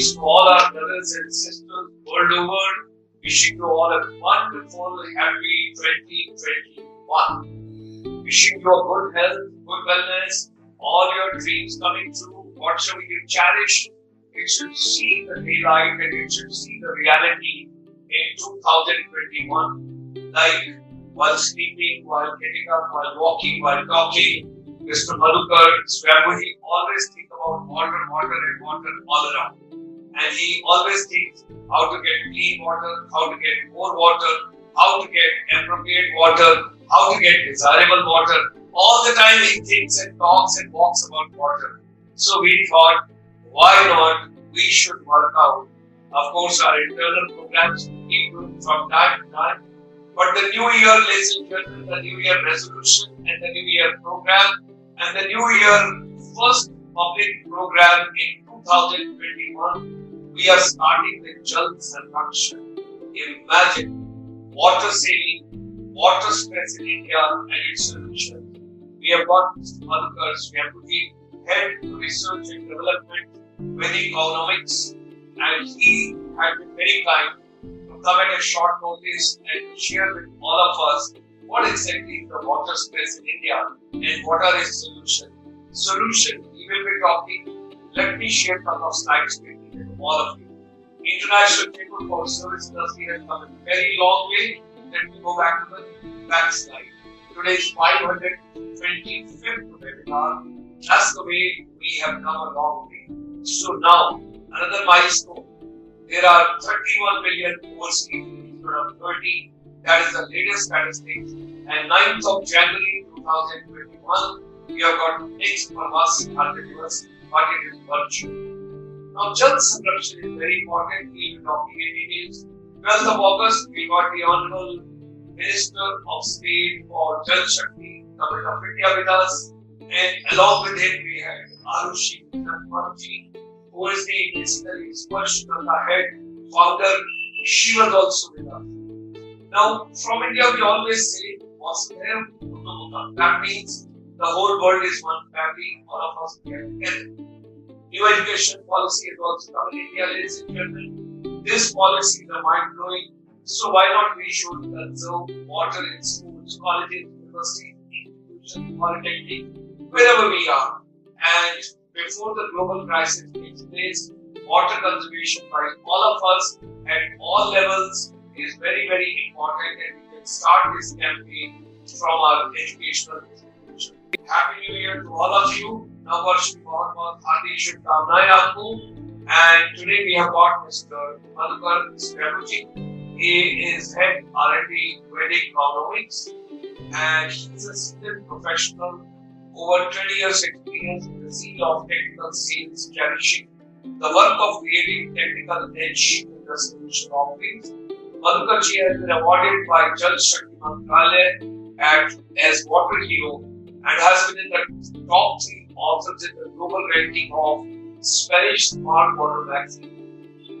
Greetings to all our brothers and sisters world over. Wishing you all a wonderful, happy 2021. Wishing you a good health, good wellness, all your dreams coming true. Whatsoever you cherish, it should see the daylight and it should see the reality in 2021. Like while sleeping, while getting up, while walking, while talking, Mr. Madhukar Swayambhuji always think about water, water, and water all around. And he always thinks how to get clean water, how to get more water, how to get appropriate water, how to get desirable water. All the time he thinks and talks and walks about water. So we thought, why not? We should work out. Of course, our internal programs doing from time to time. But the new year, ladies and gentlemen, the new year resolution and the new year program and the new year first public program in 2021, we are starting with Jal Sanrakshan. Imagine water saving, water stress in India and its solution. We have got workers, we have Madhukar Swayambhuji, Head Research and Development, Vedic Economics, and he had been very kind to come at a short notice and share with all of us what exactly is the water stress in India and what are its solutions. Solution, we will be talking. Let me share couple of slides with you, all of you. International Chamber for Service Industry has come a very long way. Let me go back to the back slide. Today is 525th webinar. That's the way we have come a long way. So now, another milestone. There are 31 million overseas instead of 30. That is the latest statistics. And 9th of January 2021, we have got next but it is virtual. Now, Jal Sanrakshan is very important. We will be talking in details. 12th of August, we got the Honorable Minister of State for Jal Shakti, Government of India with us. And along with him, we had Arushi Maruji, who is the basically Sparsh head founder. She was also with us. Now, from India, we always say, Kutumbakam. That means the whole world is one family, all of us together. New education policy has also come in India, ladies and gentlemen. This policy is a mind blowing. So why not we should conserve water in schools, colleges, universities, institutions, polytechnic, wherever we are. And before the global crisis takes place, water conservation by all of us at all levels is very, very important and we can start this campaign from our educational institution. Happy New Year to all of you. नववर्ष की बहुत बहुत हार्दिक शुभकामनाएं आपको and today we have got Mr. Madhukar Swayambhuji. He is head R&D Vedic Economics and he is a seasoned professional over 20 years experience in the field of technical sales, cherishing the work of creating technical edge in the solution offerings. Madhukar ji has been awarded by Jal Shakti Mantralaya at, as Water Hero and has been in the top three authors in the global ranking of Spanish Smart Water magazine.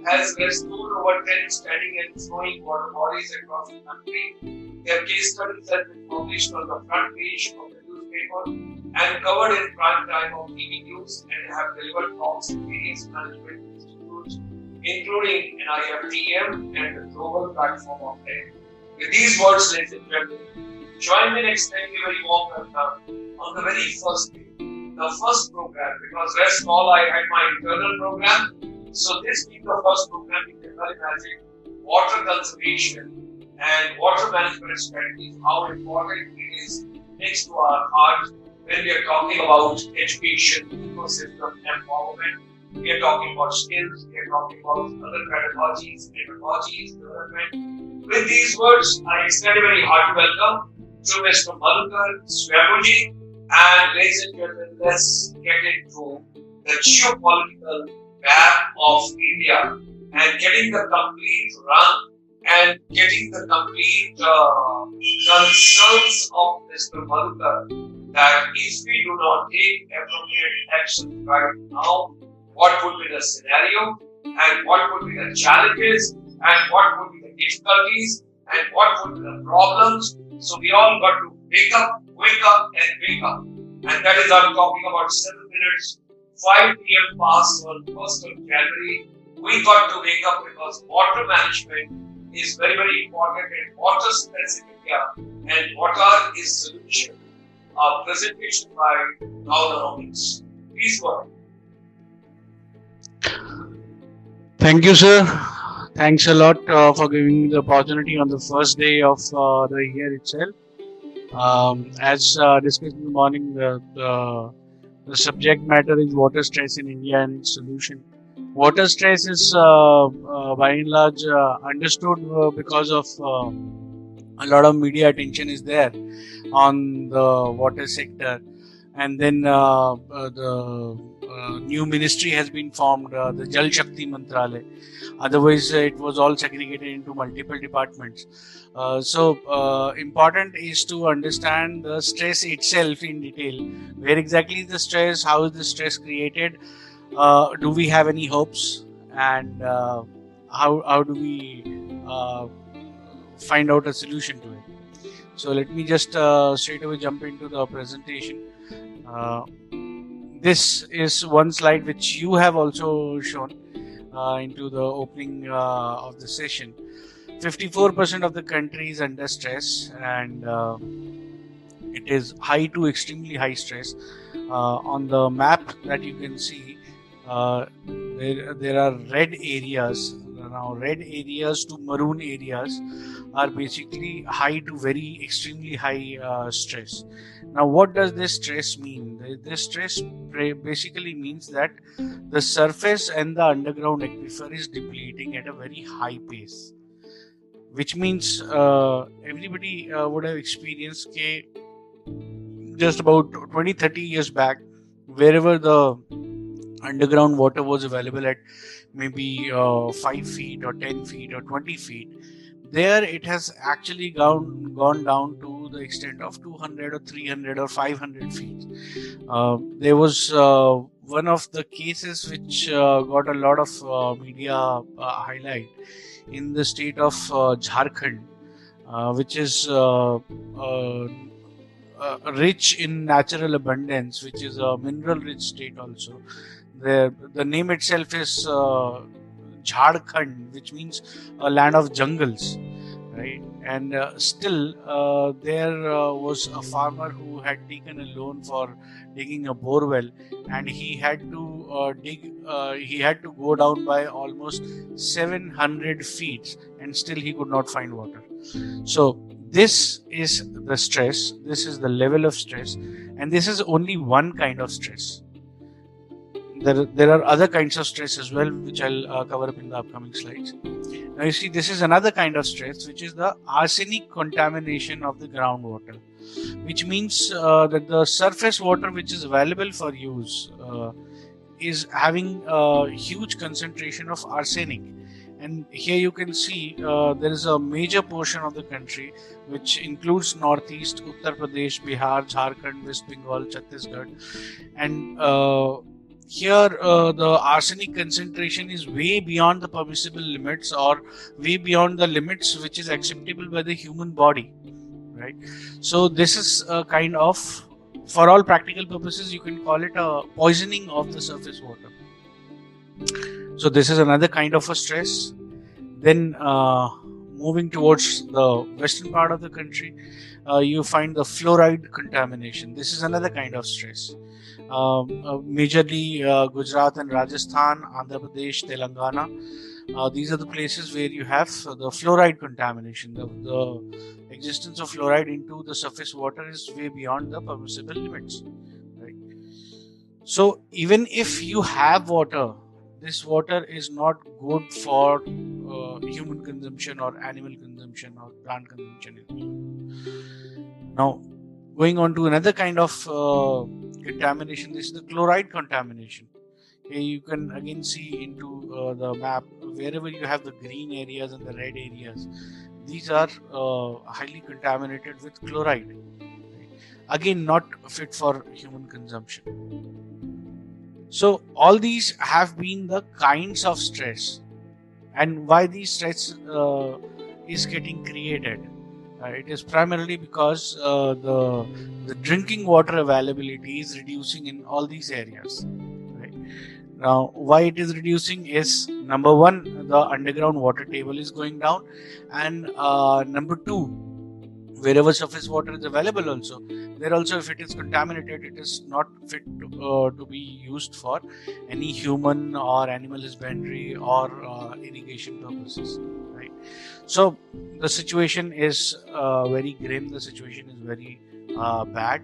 Has restored over 10 standing and flowing water bodies across the country. Their case studies have been published on the front page of the newspaper and covered in prime time of TV news and have delivered talks in various management institutes, including NIFTM and the global platform of TED. With these words, ladies and gentlemen, join me in extending a very warm welcome on the very first day the first program because rest all I had my internal program. So this being the first program, you can well imagine water conservation and water management strategies, how important it is next to our heart when we are talking about education, ecosystem, empowerment. We are talking about skills, we are talking about other pedagogies, pedagogies, development. With these words, I extend a very hearty welcome to Mr. Madhukar Swayambhuji, and ladies and gentlemen, let's get into the geopolitical map of India and getting the complete run and getting the complete uh, concerns of Mr. Madhukar that if we do not take appropriate action right now, what would be the scenario and what would be the challenges and what would be the difficulties and what would be the problems. So we all got to wake up, wake up and wake up. And that is I'm talking about 7 minutes, 5 p.m. past on 1st of January we got to wake up because water management is very, very important and water stress in India and water is solution. A presentation by Gaurav Robbins. Please go ahead. Thank you, sir. Thanks a lot uh, for giving me the opportunity on the first day of uh, the year itself. Um, as uh, discussed in the morning, the, the, the, subject matter is water stress in India and its solution. Water stress is uh, uh, by and large uh, understood because of a lot of media attention is there on the water sector, and then the uh, new ministry has been formed, uh, the Jal Shakti Mantralaya. Otherwise, uh, it was all segregated into multiple departments. so, important is to understand the stress itself in detail. Where exactly is the stress? How is the stress created? do we have any hopes? And how how do we find out a solution to it? So let me just uh, straight away jump into the presentation. Uh, this is one slide which you have also shown uh, into the opening uh, of the session. 54% of the country is under stress and uh, it is high to extremely high stress. Uh, on the map that you can see, uh, there, there are red areas. Now, red areas to maroon areas are basically high to very extremely high stress. Now, what does this stress mean? This stress basically means that the surface and the underground aquifer is depleting at a very high pace, which means uh, everybody uh, would have experienced K just about 20 30 years back, wherever the underground water was available at maybe uh, 5 feet or 10 feet or 20 feet there it has actually gone gone down to the extent of 200 or 300 or 500 feet. Uh, there was uh, one of the cases which uh, got a lot of uh, media uh, highlight in the state of Jharkhand which is rich in natural abundance which is a mineral rich state also. The, the name itself is Jharkhand, which means a land of jungles, right? And uh, still, uh, there uh, was a farmer who had taken a loan for digging a borewell, and he had to uh, dig. Uh, he had to go down by almost 700 feet, and still he could not find water. So this is the stress. This is the level of stress, and this is only one kind of stress there, there are other kinds of stress as well, which I'll uh, cover up in the upcoming slides. Now, you see, this is another kind of stress, which is the arsenic contamination of the groundwater, which means uh, that the surface water which is available for use uh, is having a huge concentration of arsenic. And here you can see uh, there is a major portion of the country which includes Northeast, Uttar Pradesh, Bihar, Jharkhand, West Bengal, Chhattisgarh, and uh, here uh, the arsenic concentration is way beyond the permissible limits or way beyond the limits which is acceptable by the human body right? So this is a kind of for all practical purposes you can call it a poisoning of the surface water. So this is another kind of a stress. Then uh, moving towards the western part of the country uh, you find the fluoride contamination. This is another kind of stress majorly uh, Gujarat and Rajasthan, Andhra Pradesh, Telangana. Uh, these are the places where you have the fluoride contamination. The, the, existence of fluoride into the surface water is way beyond the permissible limits. Right? So, even if you have water, this water is not good for uh, human consumption or animal consumption or plant consumption. Now, going on to another kind of uh, contamination this is the chloride contamination. Here you can again see into uh, the map wherever you have the green areas and the red areas these are uh, highly contaminated with chloride again not fit for human consumption. So all these have been the kinds of stress and why these stress uh, is getting created it is primarily because uh, the the drinking water availability is reducing in all these areas. Right Now, why it is reducing is number one, the underground water table is going down, and uh, number two, wherever surface water is available also there also if it is contaminated it is not fit to, uh, to be used for any human or animal husbandry or uh, irrigation purposes right? So the situation is uh, very grim. The situation is very uh, bad.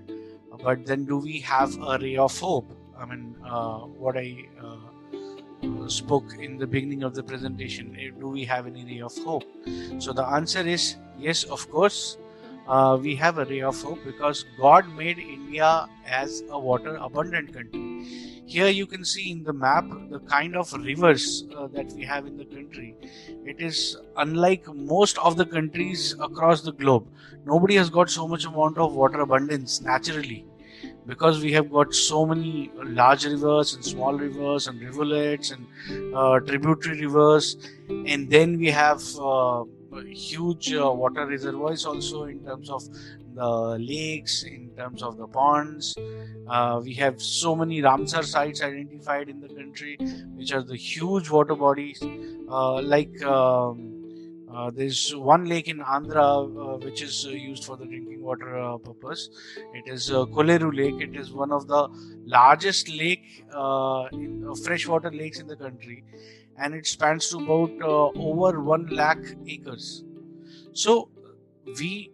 But then do we have a ray of hope? I mean uh, what i uh, spoke in the beginning of the presentation do we have any ray of hope? So the answer is yes of course. Uh, we have a ray of hope because God made India as a water abundant country. Here you can see in the map the kind of rivers uh, that we have in the country. It is unlike most of the countries across the globe. Nobody has got so much amount of water abundance naturally because we have got so many large rivers and small rivers and rivulets and uh, tributary rivers and then we have uh, huge uh, water reservoirs also in terms of the lakes in terms of the ponds uh, we have so many ramsar sites identified in the country which are the huge water bodies uh, like um, uh, there's one lake in Andhra uh, which is uh, used for the drinking water uh, purpose. It is uh, Kolleru Lake. It is one of the largest lake in, freshwater lakes in the country, and it spans to about over 1 lakh acres so we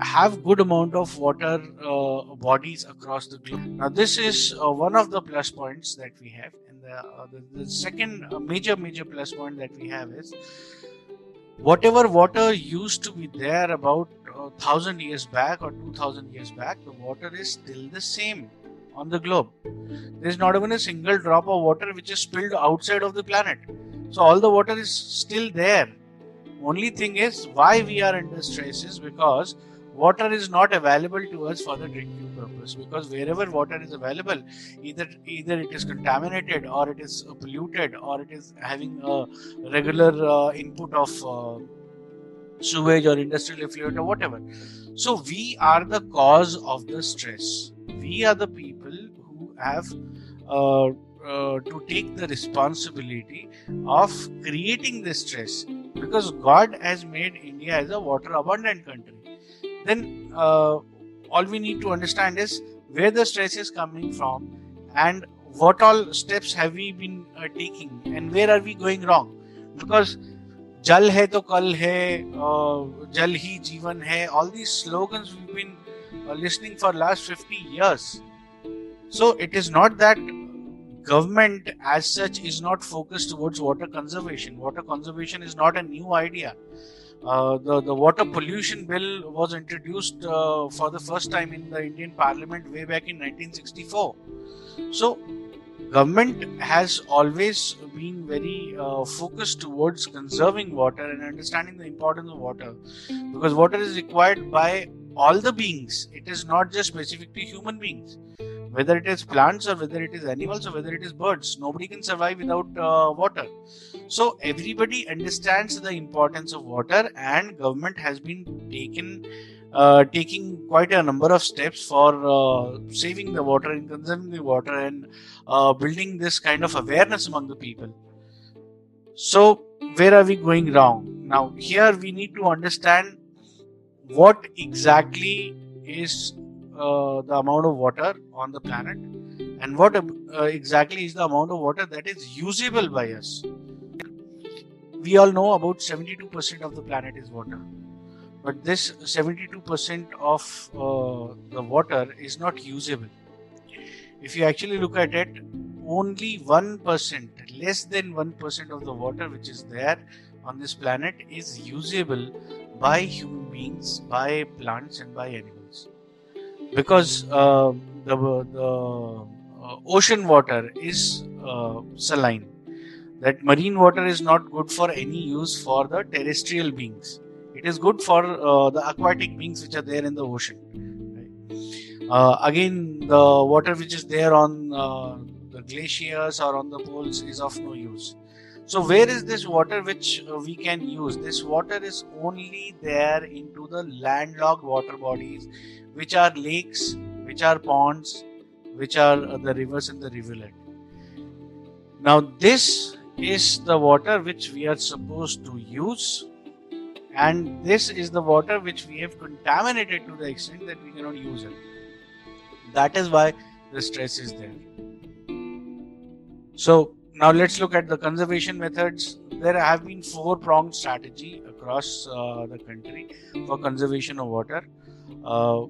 have good amount of water uh, bodies across the globe now this is uh, one of the plus points that we have and the, uh, the, the, second uh, major major plus point that we have is whatever water used to be there about 1000 years back or 2000 years back the water is still the same on the globe. There is not even a single drop of water which is spilled outside of the planet. So all the water is still there. Only thing is why we are under stress is because water is not available to us for the drinking purpose because wherever water is available either either it is contaminated or it is polluted or it is having a regular uh, input of uh, sewage or industrial effluent or whatever so we are the cause of the stress we are the people who have uh, uh, to take the responsibility of creating this stress because God has made India as a water abundant country. Then uh, all we need to understand is where the stress is coming from and what all steps have we been uh, taking and where are we going wrong because jal hai to kal hai uh, jal hi jeevan hai all these slogans we've been uh, listening for last 50 years. So it is not that government as such is not focused towards water conservation. Water conservation is not a new idea. Uh, the, the water pollution bill was introduced uh, for the first time in the Indian Parliament way back in 1964. So, government has always been very uh, focused towards conserving water and understanding the importance of water because water is required by all the beings. It is not just specific to human beings. Whether it is plants or whether it is animals or whether it is birds, nobody can survive without uh, water. So everybody understands the importance of water, and government has been taken uh, taking quite a number of steps for uh, saving the water and conserving the water and uh, building this kind of awareness among the people. So, where are we going wrong? Now, here we need to understand what exactly is uh, the amount of water on the planet and what uh, exactly is the amount of water that is usable by us. We all know about 72% of the planet is water, but this 72% of uh, the water is not usable. If you actually look at it, only 1%, less than 1% of the water which is there on this planet is usable by human beings, by plants, and by animals. Because uh, the, the uh, ocean water is uh, saline, that marine water is not good for any use for the terrestrial beings. It is good for uh, the aquatic beings which are there in the ocean. Again, the water which is there on the glaciers or on the poles is of no use so where is this water which uh, we can use? This water is only there into the landlocked water bodies, which are lakes, which are ponds, which are uh, the rivers and the rivulet. Now, this is the water which we are supposed to use, and this is the water which we have contaminated to the extent that we cannot use it. That is why the stress is there. So, now let's look at the conservation methods. There have been four pronged strategy across uh, the country for conservation of water. Uh,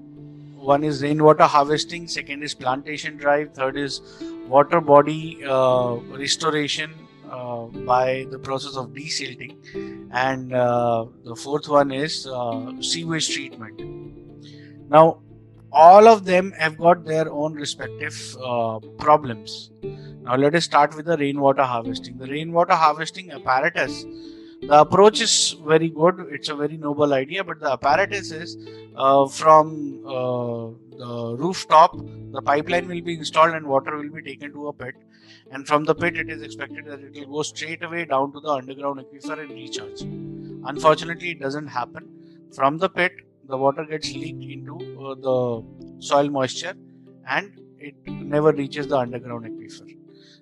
one is rainwater harvesting, second is plantation drive, third is water body uh, restoration uh, by the process of desilting, and uh, the fourth one is uh, sewage treatment. Now, all of them have got their own respective problems. Now, let us start with the rainwater harvesting. The rainwater harvesting apparatus the approach is very good. It's a very noble idea but the apparatus is uh, from uh, the rooftop the pipeline will be installed and water will be taken to a pit. And from the pit it is expected that it will go straight away down to the underground aquifer and recharge. Unfortunately it doesn't happen. From the pit the water gets leaked into uh, the soil moisture and it never reaches the underground aquifer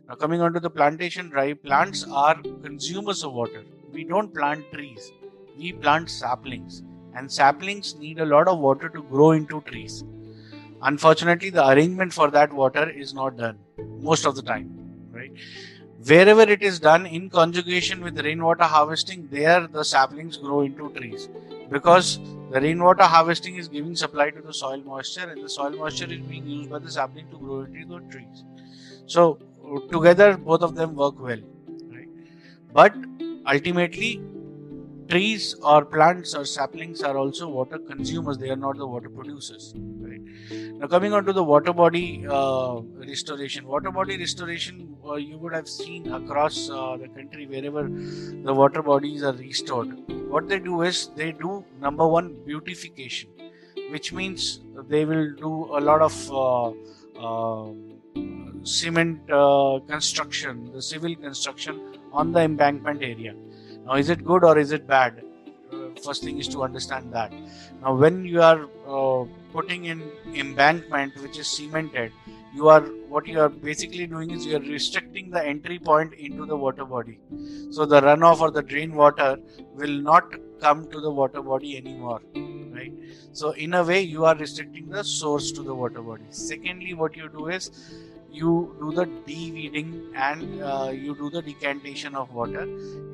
now coming on to the plantation drive plants are consumers of water we don't plant trees, we plant saplings, and saplings need a lot of water to grow into trees. Unfortunately, the arrangement for that water is not done most of the time, right? Wherever it is done in conjugation with rainwater harvesting, there the saplings grow into trees because the rainwater harvesting is giving supply to the soil moisture and the soil moisture is being used by the sapling to grow into the trees. So, together, both of them work well, right? But ultimately trees or plants or saplings are also water consumers. They are not the water producers right? Now coming on to the water body uh, restoration. Water body restoration uh, you would have seen across uh, the country wherever the water bodies are restored. What they do is they do number one beautification which means they will do a lot of uh, um, cement uh, construction the civil construction on the embankment area. Now, is it good or is it bad? Uh, first thing is to understand that. Now, when you are uh, putting in embankment which is cemented, you are what you are basically doing is you are restricting the entry point into the water body. So the runoff or the drain water will not come to the water body anymore right so in a way you are restricting the source to the water body secondly what you do is you do the de-weeding and uh, you do the decantation of water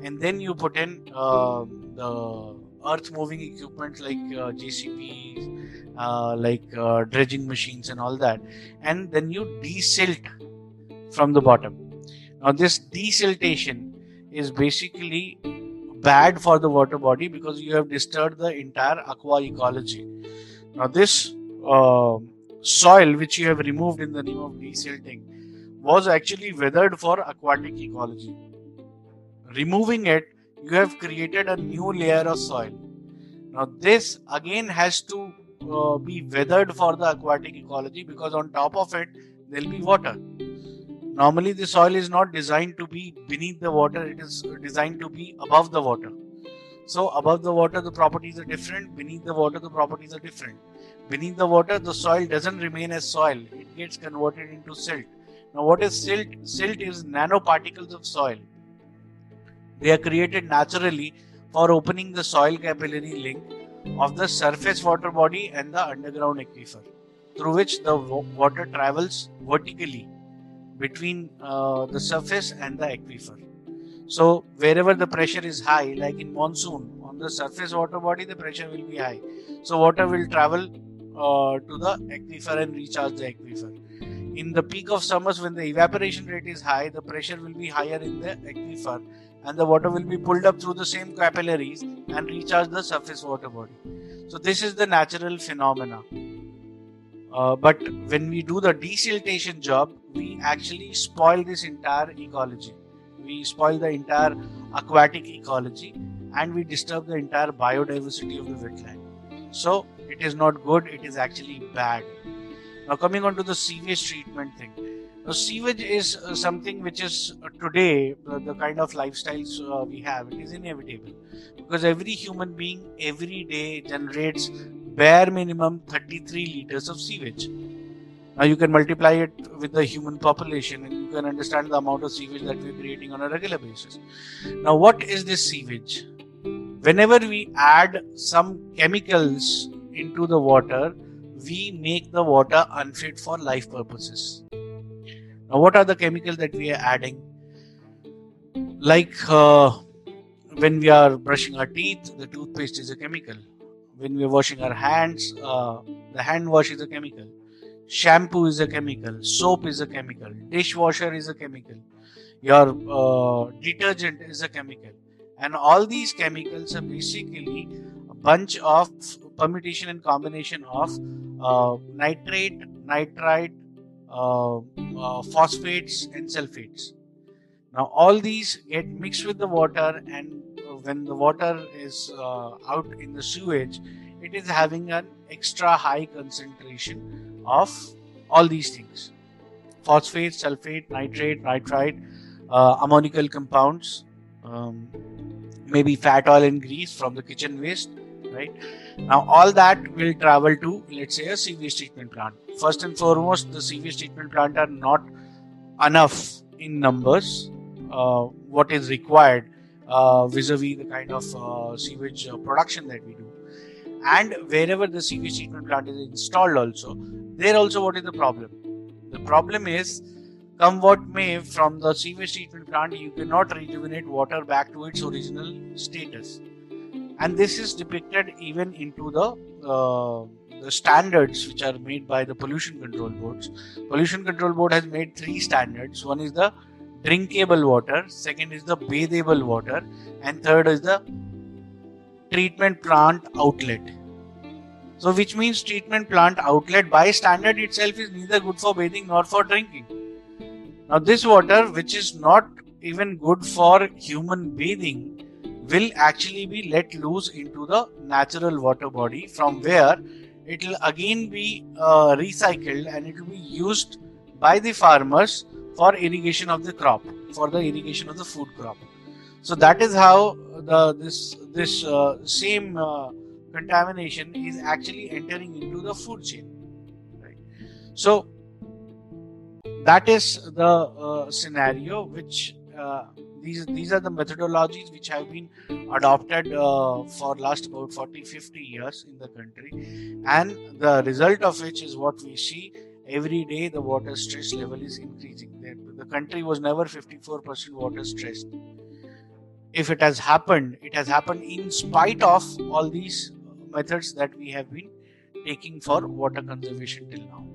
and then you put in uh, the earth moving equipment like uh, JCBs, uh, like uh, dredging machines and all that and then you desilt from the bottom. Now this desiltation is basically bad for the water body because you have disturbed the entire aqua ecology. Now this uh, soil which you have removed in the name of desilting was actually weathered for aquatic ecology. Removing it, you have created a new layer of soil. Now, this again has to uh, be weathered for the aquatic ecology because on top of it there will be water. Normally, the soil is not designed to be beneath the water, it is designed to be above the water. So, above the water, the properties are different, beneath the water, the properties are different. Beneath the water, the soil doesn't remain as soil, it gets converted into silt. Now, what is silt? Silt is nanoparticles of soil. They are created naturally for opening the soil capillary link of the surface water body and the underground aquifer, through which the water travels vertically between uh, the surface and the aquifer. So, wherever the pressure is high, like in monsoon, on the surface water body, the pressure will be high. So, water will travel uh, to the aquifer and recharge the aquifer. In the peak of summers, when the evaporation rate is high, the pressure will be higher in the aquifer and the water will be pulled up through the same capillaries and recharge the surface water body. So, this is the natural phenomena. Uh, but when we do the desiltation job, we actually spoil this entire ecology. We spoil the entire aquatic ecology and we disturb the entire biodiversity of the wetland. So, it is not good, it is actually bad. Now, coming on to the sewage treatment thing. Now, sewage is uh, something which is uh, today uh, the kind of lifestyles uh, we have, it is inevitable because every human being every day generates bare minimum 33 liters of sewage. Now, you can multiply it with the human population and you can understand the amount of sewage that we're creating on a regular basis. Now, what is this sewage? Whenever we add some chemicals into the water, we make the water unfit for life purposes. Now, what are the chemicals that we are adding? Like uh, when we are brushing our teeth, the toothpaste is a chemical. When we are washing our hands, uh, the hand wash is a chemical. Shampoo is a chemical. Soap is a chemical. Dishwasher is a chemical. Your uh, detergent is a chemical. And all these chemicals are basically a bunch of permutation and combination of uh, nitrate, nitrite, uh, uh, phosphates, and sulfates. Now, all these get mixed with the water, and when the water is uh, out in the sewage, it is having an extra high concentration of all these things phosphate, sulfate, nitrate, nitrite, uh, ammonical compounds, um, maybe fat oil and grease from the kitchen waste, right? Now, all that will travel to, let's say, a sewage treatment plant. First and foremost, the sewage treatment plant are not enough in numbers. Uh, what is required uh, vis-a-vis the kind of uh, sewage uh, production that we do and wherever the sewage treatment plant is installed also there also what is the problem the problem is come what may from the sewage treatment plant you cannot rejuvenate water back to its original status and this is depicted even into the uh, the standards which are made by the pollution control boards pollution control board has made three standards one is the drinkable water second is the bathable water and third is the treatment plant outlet. So, which means treatment plant outlet by standard itself is neither good for bathing nor for drinking. Now, this water, which is not even good for human bathing, will actually be let loose into the natural water body from where it will again be uh, recycled and it will be used by the farmers for irrigation of the crop, for the irrigation of the food crop. So that is how the this this uh, same uh, contamination is actually entering into the food chain. Right. So that is the uh, scenario which uh, these these are the methodologies which have been adopted uh, for last about 40 50 years in the country. And the result of which is what we see every day the water stress level is increasing. The, the country was never 54% water stressed. If it has happened, it has happened in spite of all these methods that we have been taking for water conservation till now.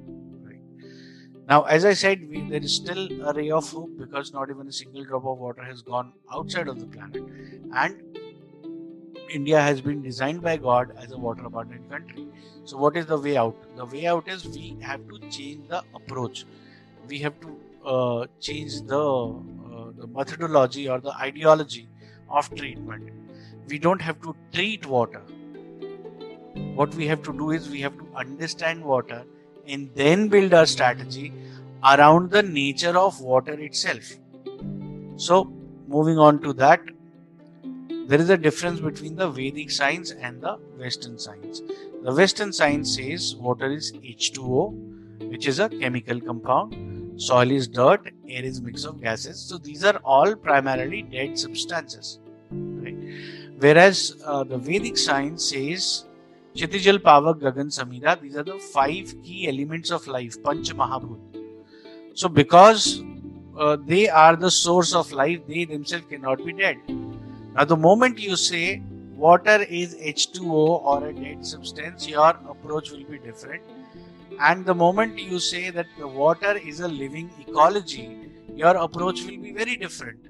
Now, as I said, we, there is still a ray of hope because not even a single drop of water has gone outside of the planet, and India has been designed by God as a water abundant country. So, what is the way out? The way out is we have to change the approach. We have to uh, change the uh, the methodology or the ideology of treatment. We don't have to treat water. What we have to do is we have to understand water and then build our strategy around the nature of water itself. So, moving on to that, there is a difference between the Vedic science and the Western science. The Western science says water is H2O, which is a chemical compound, soil is dirt, air is mix of gases. So these are all primarily dead substances. Right? Whereas uh, the Vedic science says Kshitijal Pavak Gagan Samira, these are the five key elements of life, Panch Mahabhut. So because uh, they are the source of life, they themselves cannot be dead. Now, the moment you say water is H2O or a dead substance, your approach will be different. And the moment you say that the water is a living ecology, your approach will be very different.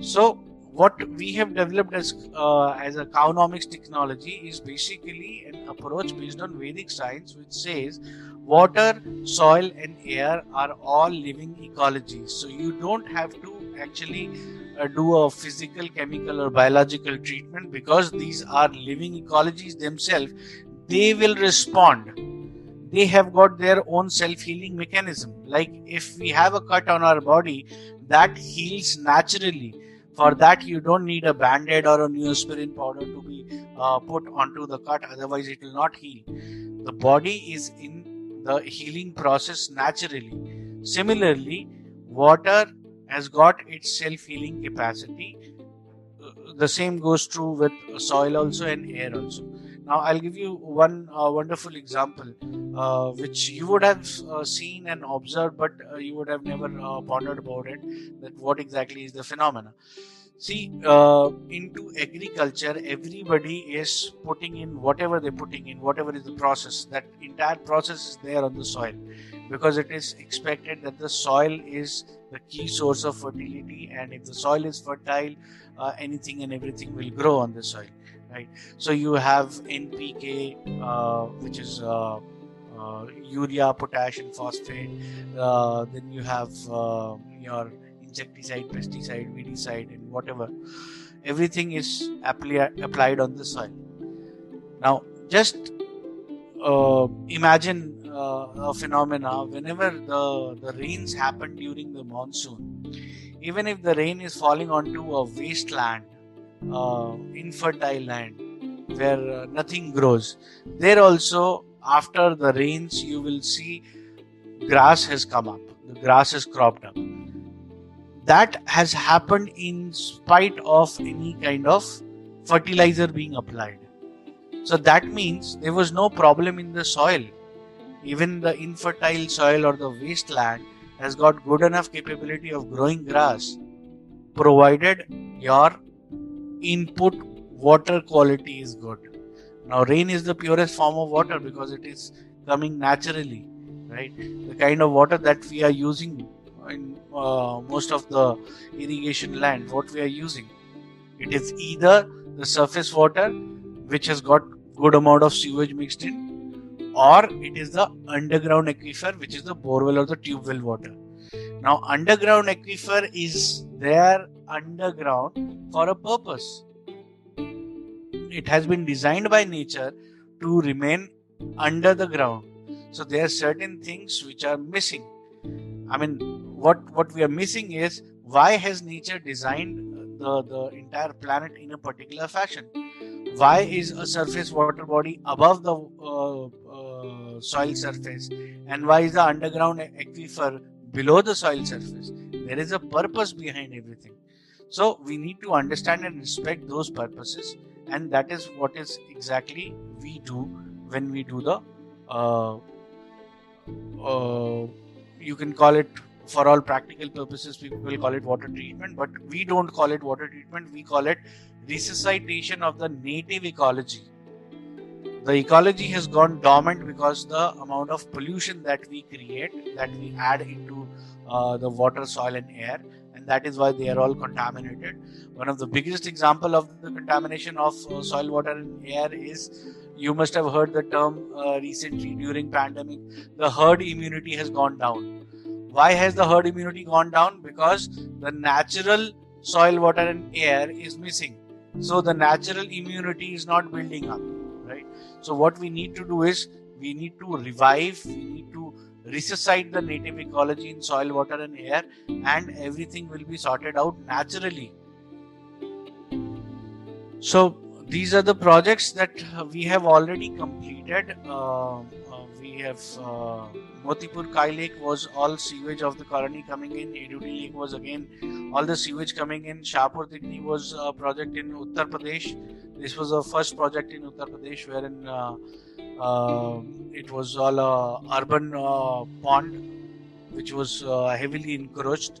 So, what we have developed as uh, as a cownomics technology is basically an approach based on Vedic science, which says water, soil, and air are all living ecologies. So you don't have to actually uh, do a physical, chemical, or biological treatment because these are living ecologies themselves. They will respond they have got their own self healing mechanism. Like if we have a cut on our body, that heals naturally. For that, you don't need a band aid or a neosporin powder to be uh, put onto the cut, otherwise, it will not heal. The body is in the healing process naturally. Similarly, water has got its self-healing capacity. Uh, the same goes true with soil also and air also. Now, I'll give you one uh, wonderful example, uh, which you would have uh, seen and observed, but uh, you would have never uh, pondered about it. That what exactly is the phenomena? See, uh, into agriculture, everybody is putting in whatever they're putting in, whatever is the process. That entire process is there on the soil because it is expected that the soil is the key source of fertility, and if the soil is fertile, anything and everything will grow on the soil right? So you have npk uh, which is uh, uh, urea potash and phosphate. Uh, then you have uh, your insecticide pesticide weedicide and whatever. Everything is apply, applied on the soil. Now just uh, imagine a phenomena. Whenever the, the rains happen during the monsoon even if the rain is falling onto a wasteland uh, infertile land where uh, nothing grows. There also, after the rains, you will see grass has come up, the grass has cropped up. That has happened in spite of any kind of fertilizer being applied. So that means there was no problem in the soil. Even the infertile soil or the wasteland has got good enough capability of growing grass provided your input water quality is good. Now, rain is the purest form of water because it is coming naturally, right? The kind of water that we are using in uh, most of the irrigation land, what we are using, it is either the surface water which has got good amount of sewage mixed in, or it is the underground aquifer which is the borewell or the tube well water. Now, underground aquifer is there underground for a purpose. It has been designed by nature to remain under the ground. So there are certain things which are missing. I mean, what what we are missing is why has nature designed the, the entire planet in a particular fashion? Why is a surface water body above the uh, uh, soil surface, and why is the underground aquifer below the soil surface? There is a purpose behind everything. So we need to understand and respect those purposes, and that is what is exactly we do when we do the. Uh, uh, you can call it for all practical purposes people will call it water treatment but we don't call it water treatment we call it resuscitation of the native ecology the ecology has gone dormant because the amount of pollution that we create that we add into uh, the water soil and air and that is why they are all contaminated. One of the biggest example of the contamination of uh, soil, water, and air is you must have heard the term uh, recently during pandemic. The herd immunity has gone down. Why has the herd immunity gone down? Because the natural soil, water, and air is missing. So the natural immunity is not building up, right? So what we need to do is we need to revive, we need to resuscite the native ecology in soil, water, and air, and everything will be sorted out naturally. So, these are the projects that we have already completed. Uh, we have uh, Motipur Kai Lake was all sewage of the colony coming in. Edudi Lake was again all the sewage coming in. Shahpur Tikri was a project in Uttar Pradesh. This was the first project in Uttar Pradesh wherein uh, uh, it was all a urban uh, pond which was uh, heavily encroached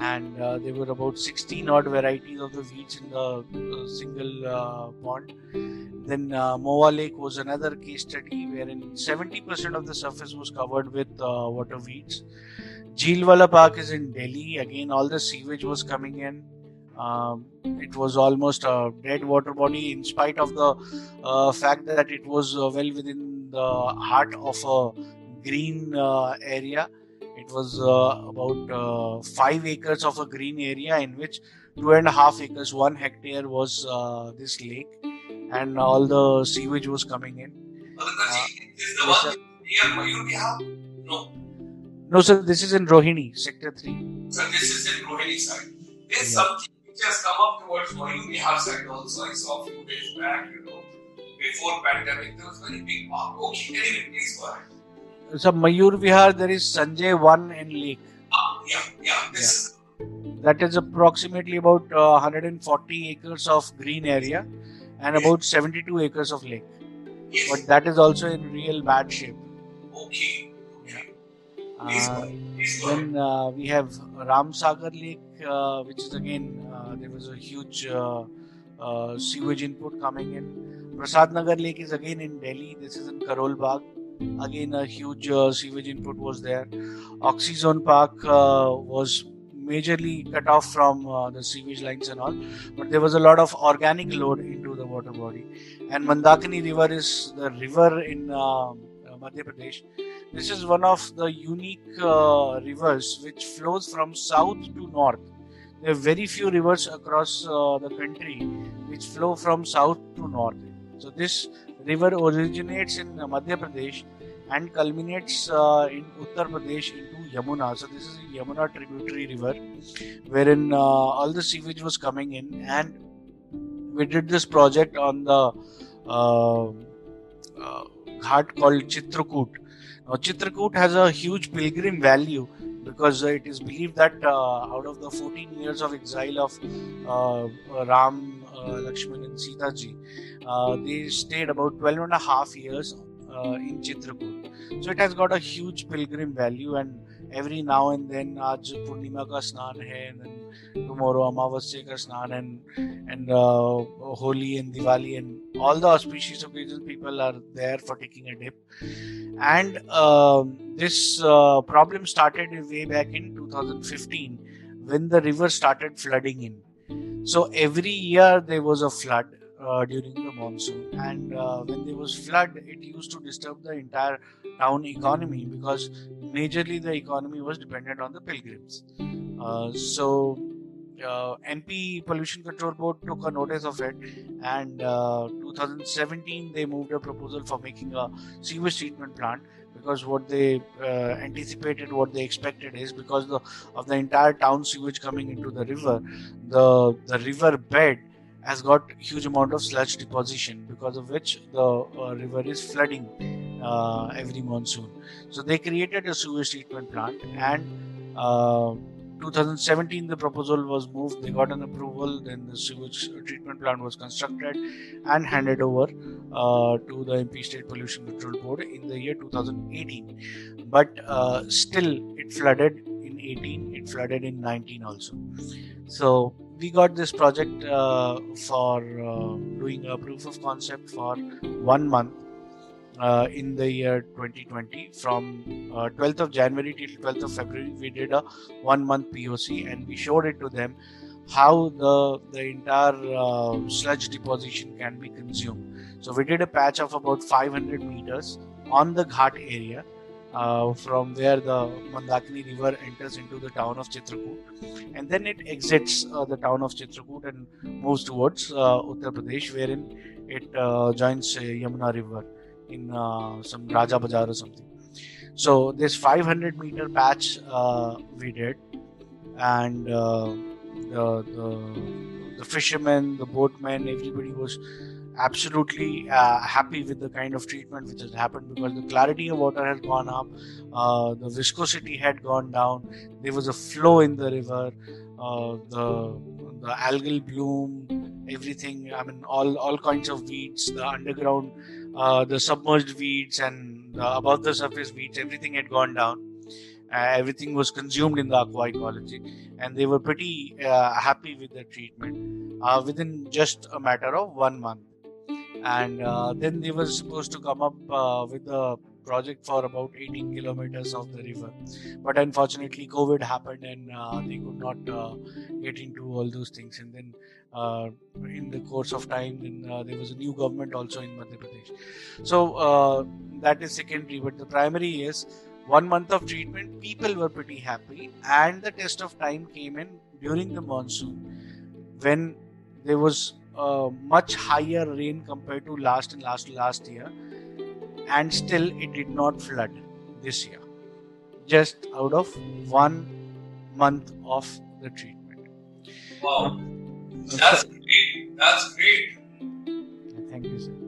and uh, there were about 16 odd varieties of the weeds in the uh, single uh, pond. Then uh, Moa Lake was another case study wherein 70% of the surface was covered with water weeds. Jheelwala Park is in Delhi. Again, all the sewage was coming in. Um, it was almost a dead water body, in spite of the uh, fact that it was uh, well within the heart of a green uh, area. It was uh, about uh, five acres of a green area, in which two and a half acres, one hectare was uh, this lake, and all the sewage was coming in. Yes, no. No, sir. This is in Rohini, Sector Three. So this is in Rohini side. There's yeah. something just come up towards Mayur Vihar side also. I saw a few days back, you know, before pandemic, there was very big park. Okay, anyway, please go ahead. So Mayur Vihar, there is Sanjay 1 in Lake. Ah, yeah, yeah. This That is approximately about uh, 140 acres of green area and Yes. about 72 acres of lake. yes. But that is also in real bad shape. Okay. Okay. Please go. Uh. Please go. then uh, we have Ramsagar Lake, uh, which is again uh, there was a huge uh, uh, sewage input coming in. Prasad Nagar Lake is again in Delhi. This is in Karol Bagh. Again, a huge uh, sewage input was there. Oxyzone Park uh, was majorly cut off from uh, the sewage lines and all, but there was a lot of organic load into the water body. And Mandakini River is the river in uh, uh, Madhya Pradesh. This is one of the unique uh, rivers which flows from south to north. There are very few rivers across the country which flow from south to north. So this river originates in Madhya Pradesh and culminates uh, in Uttar Pradesh into Yamuna. So this is a Yamuna tributary river, wherein uh, all the sewage was coming in, and we did this project on the uh, uh, ghat called Chitrakoot. Now, Chitrakoot has a huge pilgrim value because it is believed that uh, out of the 14 years of exile of uh, Ram, uh, Lakshman, and Sita ji, they stayed about 12 and a half years in Chitrakoot. So it has got a huge pilgrim value, and every now and then, आज पूर्णिमा का स्नान है, and then tomorrow अमावस्या का स्नान, and and uh, Holi and Diwali and all the auspicious occasions, people are there for taking a dip. And um this uh, problem started way back in 2015 when the river started flooding in. So every year there was a flood uh, during the monsoon, and uh, when there was flood, it used to disturb the entire town economy because majorly the economy was dependent on the pilgrims. Uh, so uh, MP Pollution Control Board took a notice of it, and uh, 2017 they moved a proposal for making a sewage treatment plant because what they uh, anticipated, what they expected is because the, of the entire town sewage coming into the river, the the river bed has got huge amount of sludge deposition because of which the uh, river is flooding uh, every monsoon. So they created a sewage treatment plant and. Uh, 2017 the proposal was moved they got an approval then the sewage treatment plant was constructed and handed over uh, to the mp state pollution control board in the year 2018 but uh, still it flooded in 18 it flooded in 19 also so we got this project uh, for uh, doing a proof of concept for one month uh, in the year 2020 from uh, 12th of january till 12th of february we did a one month poc and we showed it to them how the the entire uh, sludge deposition can be consumed. So we did a patch of about 500 meters on the ghat area uh, from where the Mandakini river enters into the town of Chitrakoot and then it exits uh, the town of Chitrakoot and moves towards uh, Uttar Pradesh wherein it uh, joins Yamuna river in some Raja Bazaar or something. So this 500 meter patch we did, and the, the the fishermen, the boatmen, everybody was absolutely uh, happy with the kind of treatment which has happened because the clarity of water has gone up, uh, the viscosity had gone down, there was a flow in the river, uh, the the algal bloom, everything. I mean, all all kinds of weeds, the underground uh, the submerged weeds and the above the surface weeds, everything had gone down. Uh, everything was consumed in the aqua ecology, and they were pretty uh, happy with the treatment uh, within just a matter of one month. And uh, then they were supposed to come up uh, with a project for about 18 kilometers of the river, but unfortunately, COVID happened and uh, they could not uh, get into all those things. And then uh, in the course of time, then uh, there was a new government also in Madhya Pradesh. So that is secondary, but the primary is one month of treatment. People were pretty happy, and the test of time came in during the monsoon when there was uh, much higher rain compared to last and last last year, and still it did not flood this year, just out of one month of the treatment. Wow. That's great. That's great. Thank you, sir.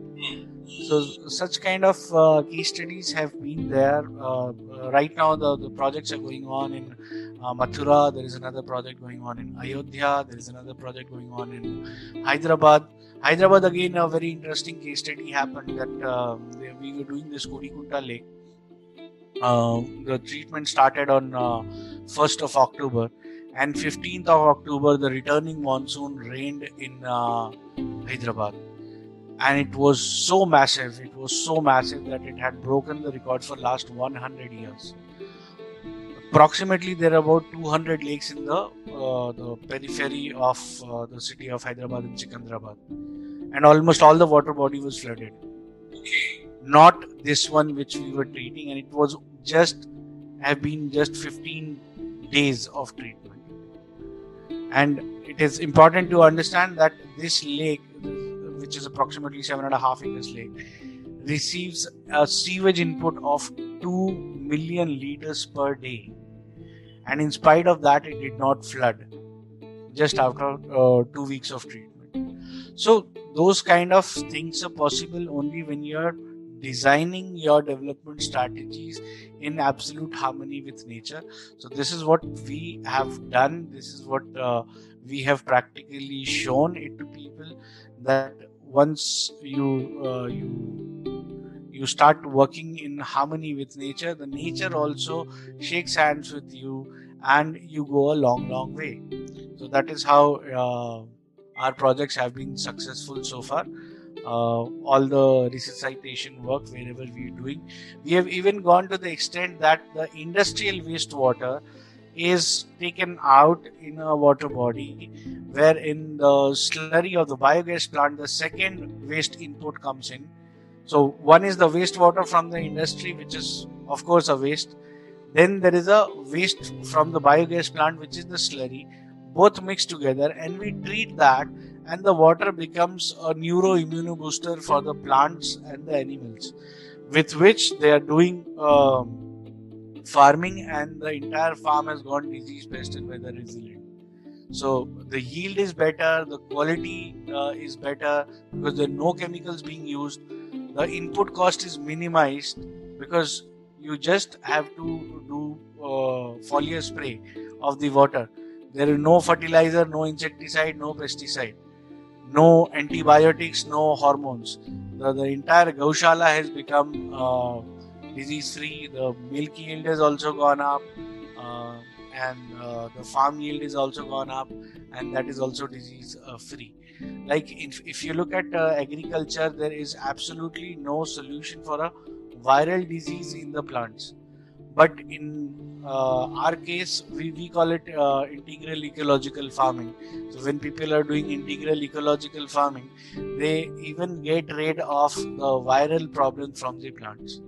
So such kind of uh, case studies have been there. Uh, right now, the, the projects are going on in uh, Mathura. There is another project going on in Ayodhya. There is another project going on in Hyderabad. Hyderabad again, a very interesting case study happened that uh, we were doing this Kodigunta Lake. Uh, the treatment started on 1st uh, of October and 15th of October the returning monsoon rained in uh, Hyderabad and it was so massive it was so massive that it had broken the record for last 100 years. Approximately there are about 200 lakes in the uh, the periphery of uh, the city of Hyderabad and Secunderabad. And almost all the water body was flooded. Not this one which we were treating and it was just have been just 15 days of treatment. And it is important to understand that this lake which is approximately seven and a half acres lake receives a sewage input of 2 million liters per day. And in spite of that it did not flood just after uh, two weeks of treatment. So those kind of things are possible only when you're designing your development strategies in absolute harmony with nature. So this is what we have done. This is what uh, we have practically shown it to people that once you uh, you you start working in harmony with nature the nature also shakes hands with you and you go a long long way. So that is how uh, our projects have been successful so far. Uh, all the resuscitation work wherever we are doing we have even gone to the extent that the industrial wastewater is taken out in a water body where in the slurry of the biogas plant the second waste input comes in so one is the wastewater from the industry, which is of course a waste. Then there is a waste from the biogas plant, which is the slurry. Both mixed together, and we treat that, and the water becomes a booster for the plants and the animals, with which they are doing um, farming, and the entire farm has gone disease pest and weather resilient. So the yield is better, the quality uh, is better because there are no chemicals being used the input cost is minimized because you just have to do uh, foliar spray of the water. There is no fertilizer, no insecticide, no pesticide, no antibiotics, no hormones. The, the entire Gaushala has become uh, disease free. The milk yield has also gone up, uh, and uh, the farm yield is also gone up, and that is also disease uh, free. Like if, if you look at uh, agriculture there is absolutely no solution for a viral disease in the plants. But in uh, our case we, we call it integral ecological farming. So when people are doing integral ecological farming they even get rid of the viral problem from the plants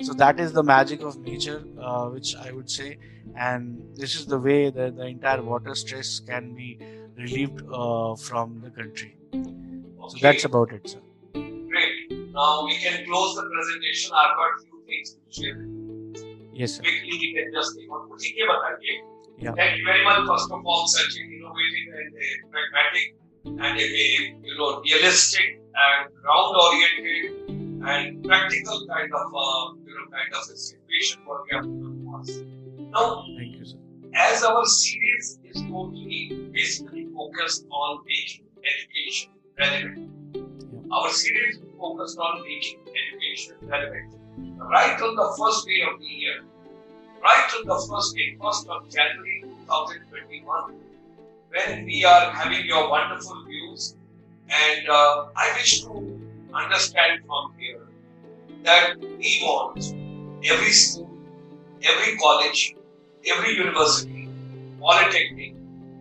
so that is the magic of nature uh, which i would say and this is the way that the entire water stress can be relieved uh, from the country. Okay. So that's about it, sir. Great. Now we can close the presentation. I've got a few things to share. Yes, sir. Quickly, we can just take on. Yeah. Thank you very much, first of all, such an innovative and pragmatic and a, you know realistic and ground-oriented and practical kind of uh, you know kind of a situation what we have to Now, thank you, sir. As our series is totally basically focused on making education relevant. Yeah. Our series focused on making education relevant. Right on the first day of the year, right on the first day, 1st of January 2021, when we are having your wonderful views, and uh, I wish to understand from here that we want every school, every college, every university, polytechnic,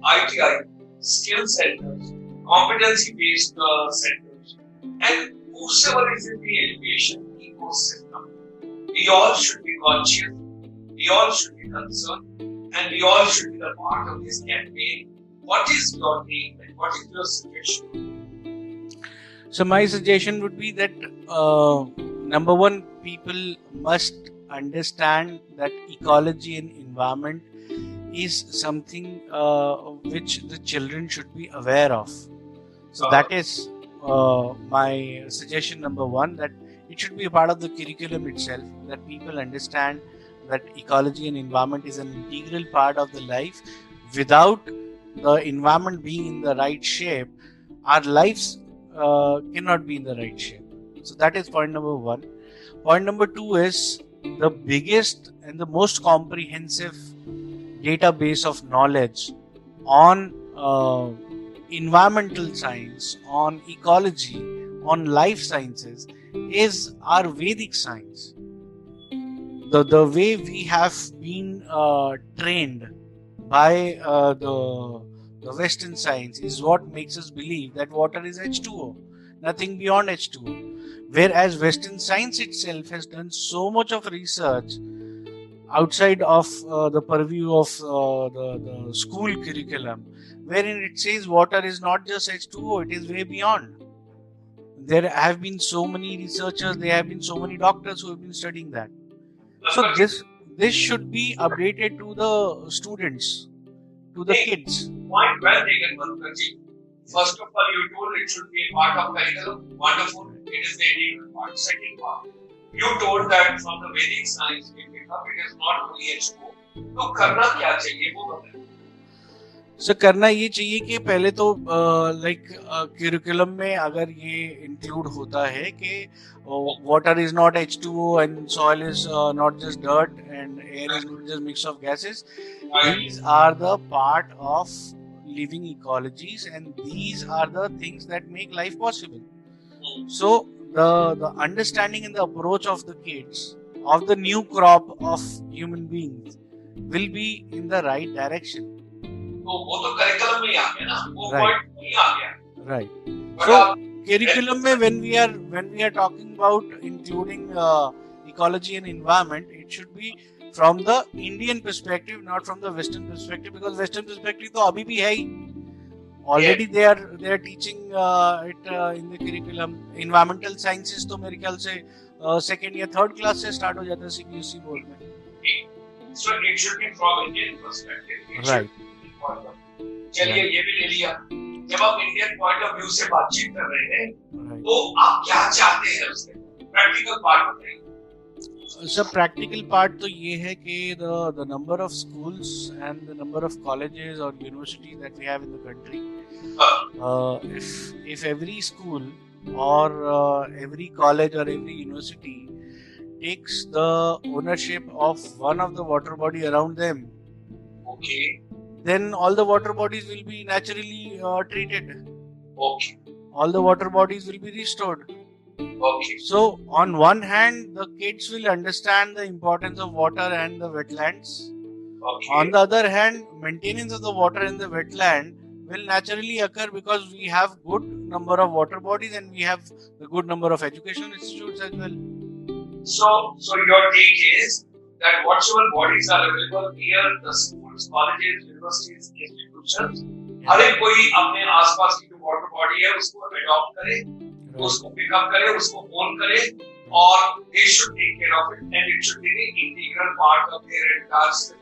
ITI, skill centers, competency based uh, centers, and whosoever is in the education ecosystem, we all should be conscious, we all should be concerned, and we all should be a part of this campaign. What is your name and what is your suggestion? So, my suggestion would be that uh, number one, people must understand that ecology and environment is something uh, which the children should be aware of. So uh, that is uh, my suggestion number one that it should be a part of the curriculum itself that people understand that ecology and environment is an integral part of the life without the environment being in the right shape our lives uh, cannot be in the right shape so that is point number one point number two is the biggest and the most comprehensive database of knowledge on uh, environmental science, on ecology, on life sciences is our Vedic science. The, the way we have been uh, trained by uh, the, the Western science is what makes us believe that water is H2O, nothing beyond H2O. Whereas Western science itself has done so much of research outside of uh, the purview of uh, the, the school curriculum, wherein it says water is not just H2O, it is way beyond. There have been so many researchers, there have been so many doctors who have been studying that. So this this should be updated to the students, to the kids. Point well taken, Madhukarji. First of all, you told it should be a part of curriculum. Wonderful. It is the integral part. Second part, you told that from the Vedic science we pick up, it is not only H2O. तो करना क्या चाहिए वो बताएँ sir so, करना ये चाहिए कि पहले तो लाइक करिकुलम में अगर ये इंक्लूड होता है कि water is not H two and soil is not just dirt and air is not just mix of gases these are the part of living ecologies and these are the things that make life possible so the understanding and the approach of the kids of the new crop of human beings will be in the right direction. तो वो तो curriculum में ही आ गया ना वो point नहीं आ गया right But curriculum mein when we are when we are talking about including uh, ecology and environment it should be from the indian perspective not from the western perspective because western perspective तो अभी भी है ही already they are they are teaching uh, it uh, in the curriculum environmental sciences तो मेरे ख्याल से second या third class से स्टार्ट हो जाता है सीबीएसई बोर्ड में so it should be from Indian perspective. It चलिए ये भी ले लिया। जब आप इंडियन पॉइंट ऑफ़ व्यू से बातचीत कर रहे हैं तो आप क्या चाहते हैं उससे? प्रैक्टिकल पार्ट बताइए सर प्रैक्टिकल पार्ट तो ये है कि the the number of schools and the number of colleges और university that we have in the country if if every school और एवरी कॉलेज और every university takes the ownership of one of the water body around them okay then all the water bodies will be naturally uh, treated. Okay. All the water bodies will be restored. Okay. So, on one hand, the kids will understand the importance of water and the wetlands. Okay. On the other hand, maintenance of the water in the wetland will naturally occur because we have good number of water bodies and we have a good number of education institutes as well. So, so your take is that whatever bodies are available near the schools, colleges, universities, institutions, हर एक कोई अपने आसपास की जो water body है उसको adopt करे उसको पिकअप करे उसको ओन करे और they should take care of it and it should be the integral part of their entire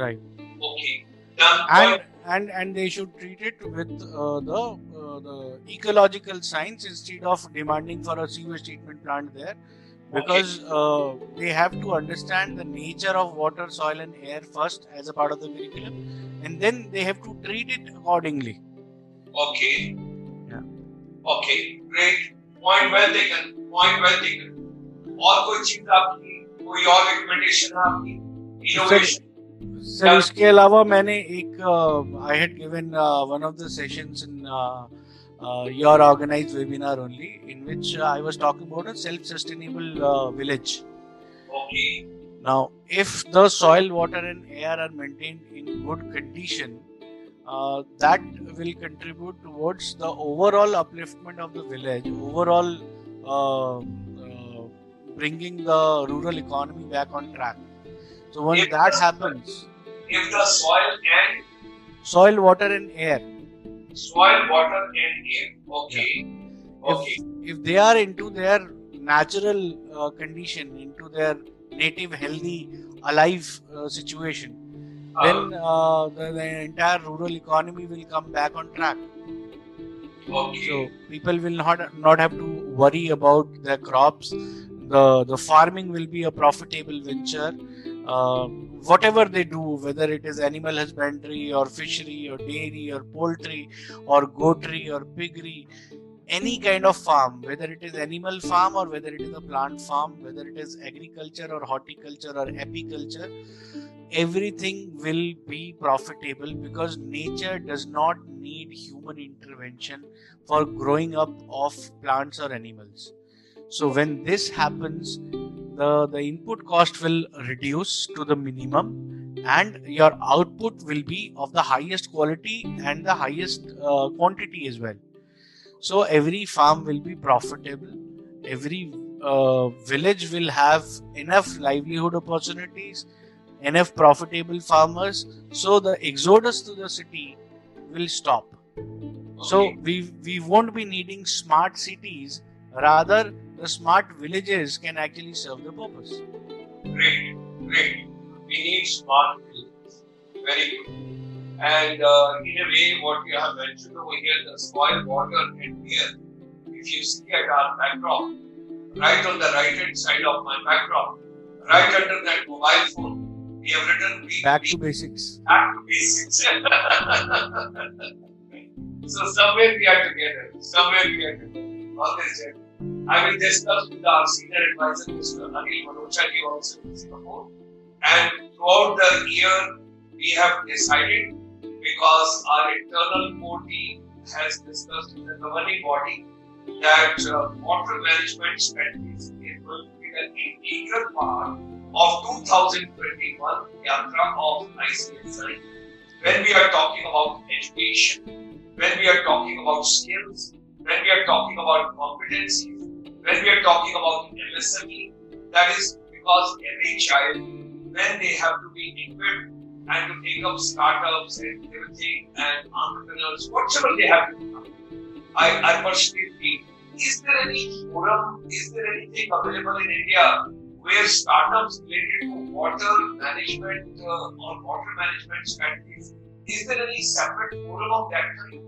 right okay done and and and they should treat it with uh, the uh, the ecological science instead of demanding for a sewage treatment plant there because uh, they have to understand the nature of water soil and air first as a part of the curriculum and then they have to treat it accordingly okay Yeah. Okay great point well taken point well taken और कोई चीज आपकी कोई और recommendation है आपकी innovation sir Yeah. इसके अलावा मैंने एक I had given one of the sessions in uh, your organized webinar only, in which uh, I was talking about a self-sustainable uh, village. Okay. Now, if the soil, water, and air are maintained in good condition, uh, that will contribute towards the overall upliftment of the village, overall uh, uh, bringing the rural economy back on track. So, once that the, happens, if the soil and soil, water, and air soil water and air okay okay if, if they are into their natural uh, condition, into their native, healthy, alive uh, situation, Uh, then uh, the, the entire rural economy will come back on track. okay So people will not not have to worry about their crops. The, the farming will be a profitable venture. Uh, whatever they do, whether it is animal husbandry or fishery or dairy or poultry or goatry or piggery, any kind of farm, whether it is animal farm or whether it is a plant farm, whether it is agriculture or horticulture or apiculture, everything will be profitable because nature does not need human intervention for growing up of plants or animals. So when this happens, the, the input cost will reduce to the minimum and your output will be of the highest quality and the highest uh, quantity as well. So every farm will be profitable. Every uh, village will have enough livelihood opportunities, enough profitable farmers. So the exodus to the city will stop. So we we won't be needing smart cities. Rather, the smart villages can actually serve the purpose. Great, great. We need smart villages. Very good. And uh, in a way, what you have mentioned over here, the soil, water, and air. If you see at our backdrop, right on the right hand side of my backdrop, right under that mobile phone, we have written we, Back we to basics. back to basics. so somewhere we are together. Somewhere we are together this journey. I will discuss with our senior advisor, Mr. Anil Manochari, also in Singapore. And throughout the year, we have decided because our internal board team has discussed in the governing body that uh, water management strategies is to be an integral part of 2021 Yatra of ICSI. When we are talking about education, when we are talking about skills, when we are talking about competencies, when we are talking about MSME, that is because every child, when they have to be equipped and to take up startups and everything and entrepreneurs, whatever they have to do. I, I personally feel, is there any forum, is there anything available in India where startups related to water management uh, or water management strategies, is there any separate forum of that kind?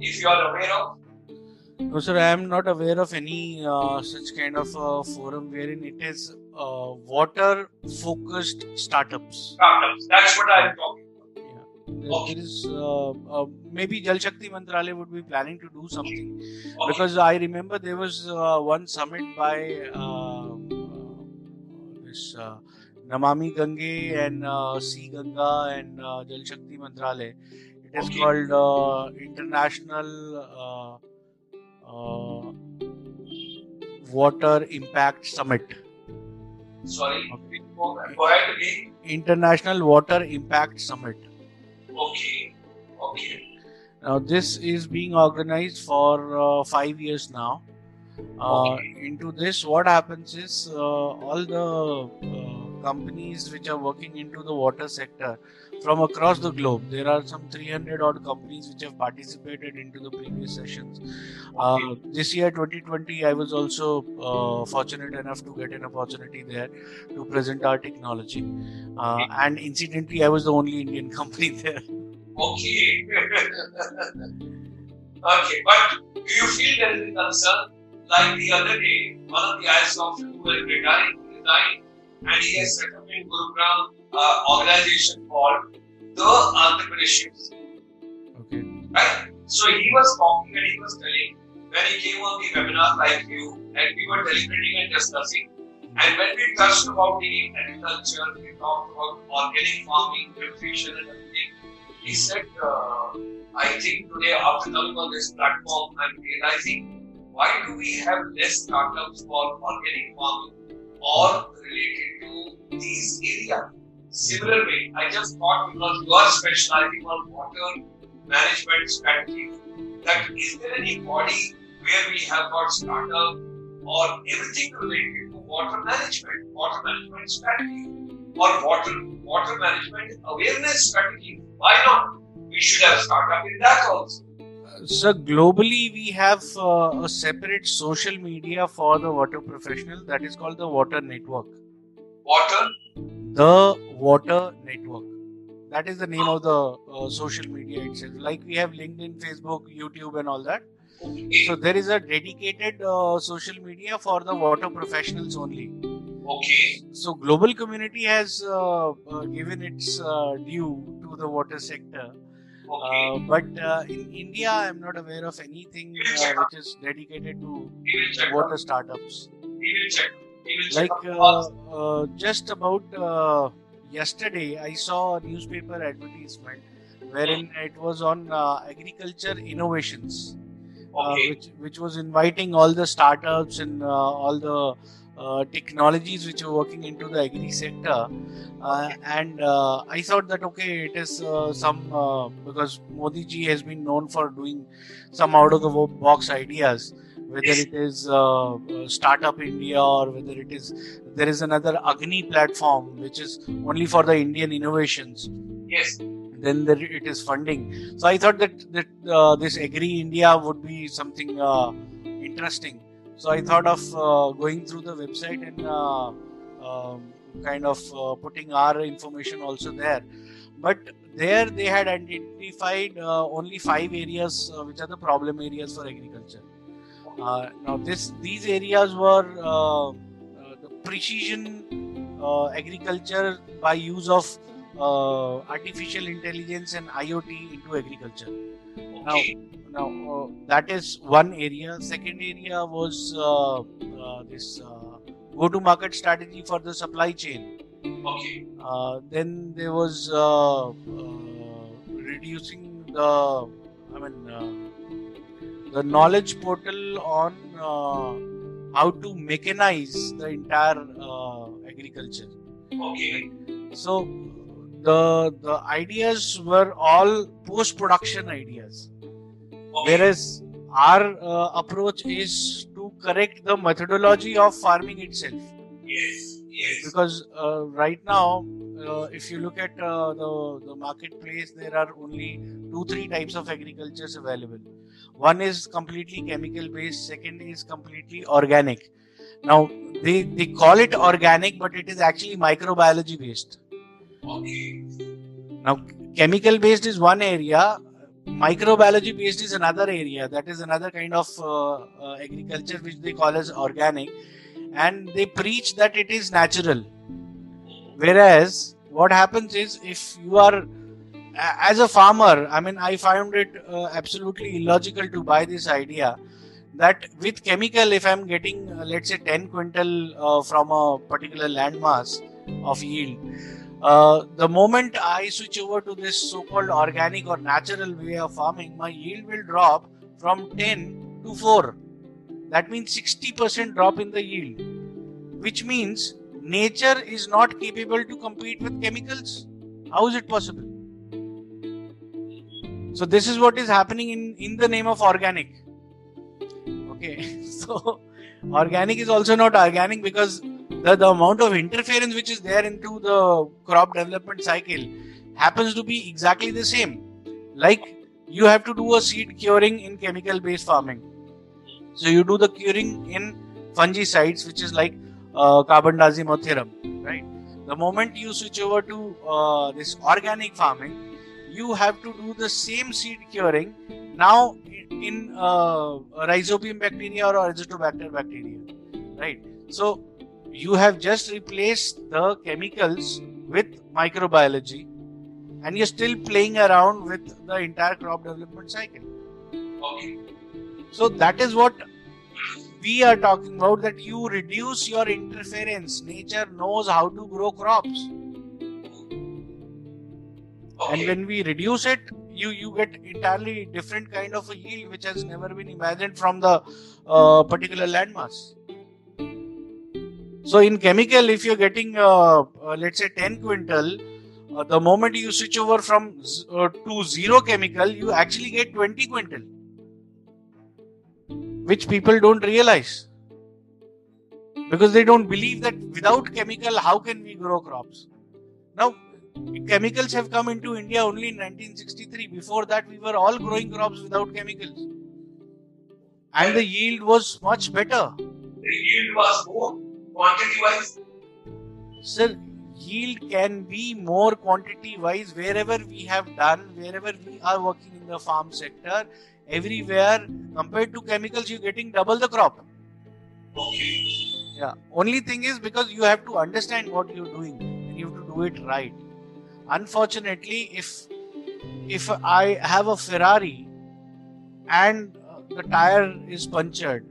If you are aware of, No, sir, I am not aware of any uh, such kind of uh, forum wherein it is uh, water focused startups. startups, that's what I am talking about. There, Okay. there is uh, uh, maybe Jal Shakti Mantralaya would be planning to do something Okay. because I remember there was uh, one summit by uh, this uh, Namami Gange and uh, cGanga and uh, Jal Shakti Mantralaya. It is Okay. called uh, International uh, Water Impact Summit. Sorry, go go ahead again. International Water Impact Summit. Okay, okay, Now, this is being organized for uh, five years now. Uh, Okay. Into this, what happens is uh, all the uh, companies which are working into the water sector from across the globe, there are some 300 odd companies which have participated into the previous sessions. Uh, this year, 2020, I was also uh, fortunate enough to get an opportunity there to present our technology. Uh, and incidentally, I was the only Indian company there. okay. okay, but do you feel there is a concern? Like the other day, one of the IS officers who was retiring, resigned, and he has set up in Gurugram uh, organization called the Entrepreneurship School. Okay. Right? So he was talking and he was telling when he came on the webinar like you, and we were deliberating and discussing. And when we touched about the agriculture, we talked about organic farming, nutrition, and everything. He said, uh, I think today after coming on this platform, I'm realizing why do we have less startups for organic farming or related to these areas? Similar way, I just thought because you are specializing on water management strategy, that is there any body where we have got startup or everything related to water management, water management strategy, or water water management awareness strategy? Why not? We should have startup in that also. So globally, we have uh, a separate social media for the water professional that is called the Water Network. Water, The Water Network. That is the name of the uh, social media itself. Like we have LinkedIn, Facebook, YouTube, and all that. Okay. So there is a dedicated uh, social media for the water professionals only. Okay. So global community has uh, uh, given its uh, due to the water sector. Okay. Uh, but uh, in India, I'm not aware of anything uh, which is dedicated to we will check. water startups. We will check. We will check. Like uh, uh, just about uh, yesterday, I saw a newspaper advertisement wherein it was on uh, agriculture innovations, uh, which which was inviting all the startups and uh, all the uh, technologies which are working into the agri sector. Uh, and uh, I thought that okay, it is uh, some uh, because Modi ji has been known for doing some out of the box ideas, whether it is Startup India or whether it is there is another Agni platform which is only for the Indian innovations. Yes. Then there it is funding. So I thought that that uh, this Agri India would be something uh, interesting. So I thought of uh, going through the website and uh, um, kind of uh, putting our information also there. But there they had identified only five areas which are the problem areas for agriculture. Now this these areas were precision uh, agriculture by use of uh, artificial intelligence and IoT into agriculture. Okay. Now, uh, that is one area. Second area was uh, uh, this uh, go-to-market strategy for the supply chain. Okay. Uh, then there was uh, uh, reducing the, I mean, uh, the knowledge portal on uh, how to mechanize the entire uh, agriculture. Okay. So the the ideas were all post-production ideas Okay. Whereas our uh, approach is to correct the methodology of farming itself Yes. Yes. because uh, right now uh, if you look at uh, the, the marketplace there are only two three types of agricultures available one is completely chemical based second is completely organic now they they call it organic but it is actually microbiology based Okay. now chemical based is one area microbiology based is another area that is another kind of uh, uh, agriculture which they call as organic. And they preach that it is natural. Whereas what happens is if you are as a farmer i mean i found it uh, absolutely illogical to buy this idea that with chemical if i'm getting uh, let's say 10 quintal uh, from a particular landmass of yield uh, the moment I switch over to this so-called organic or natural way of farming, my yield will drop from 10 to 4. That means 60% drop in the yield, which means nature is not capable to compete with chemicals. How is it possible? So this is what is happening in in the name of organic. Okay, so organic is also not organic because the, the amount of interference which is there into the crop development cycle happens to be exactly the same. Like you have to do a seed curing in chemical based farming. So you do the curing in fungicides, which is like uh, carbendazim or thiram, right? The moment you switch over to uh, this organic farming, you have to do the same seed curing now in, in uh, rhizobium bacteria or azotobacter bacteria, right? So you have just replaced the chemicals with microbiology and you're still playing around with the entire crop development cycle. Okay. so that is what we are talking about that you reduce your interference. Nature knows how to grow crops. And when we reduce it you you get entirely different kind of a yield which has never been imagined from the uh, particular landmass so in chemical if you're getting uh, uh, let's say 10 quintal uh, the moment you switch over from z- uh, to zero chemical you actually get 20 quintal. Which people don't realize. Because they don't believe that without chemical how can we grow crops? Now chemicals have come into india only in 1963 before that we were all growing crops without chemicals. And the yield was much better. The yield was more quantity wise. sir yield can be more quantity wise wherever we have done, wherever we are working in the farm sector, everywhere compared to chemicals, you're getting double the crop. Okay. Yeah. Only thing is because you have to understand what you're doing and you have to do it right. Unfortunately, if if I have a Ferrari and uh, the tire is punctured,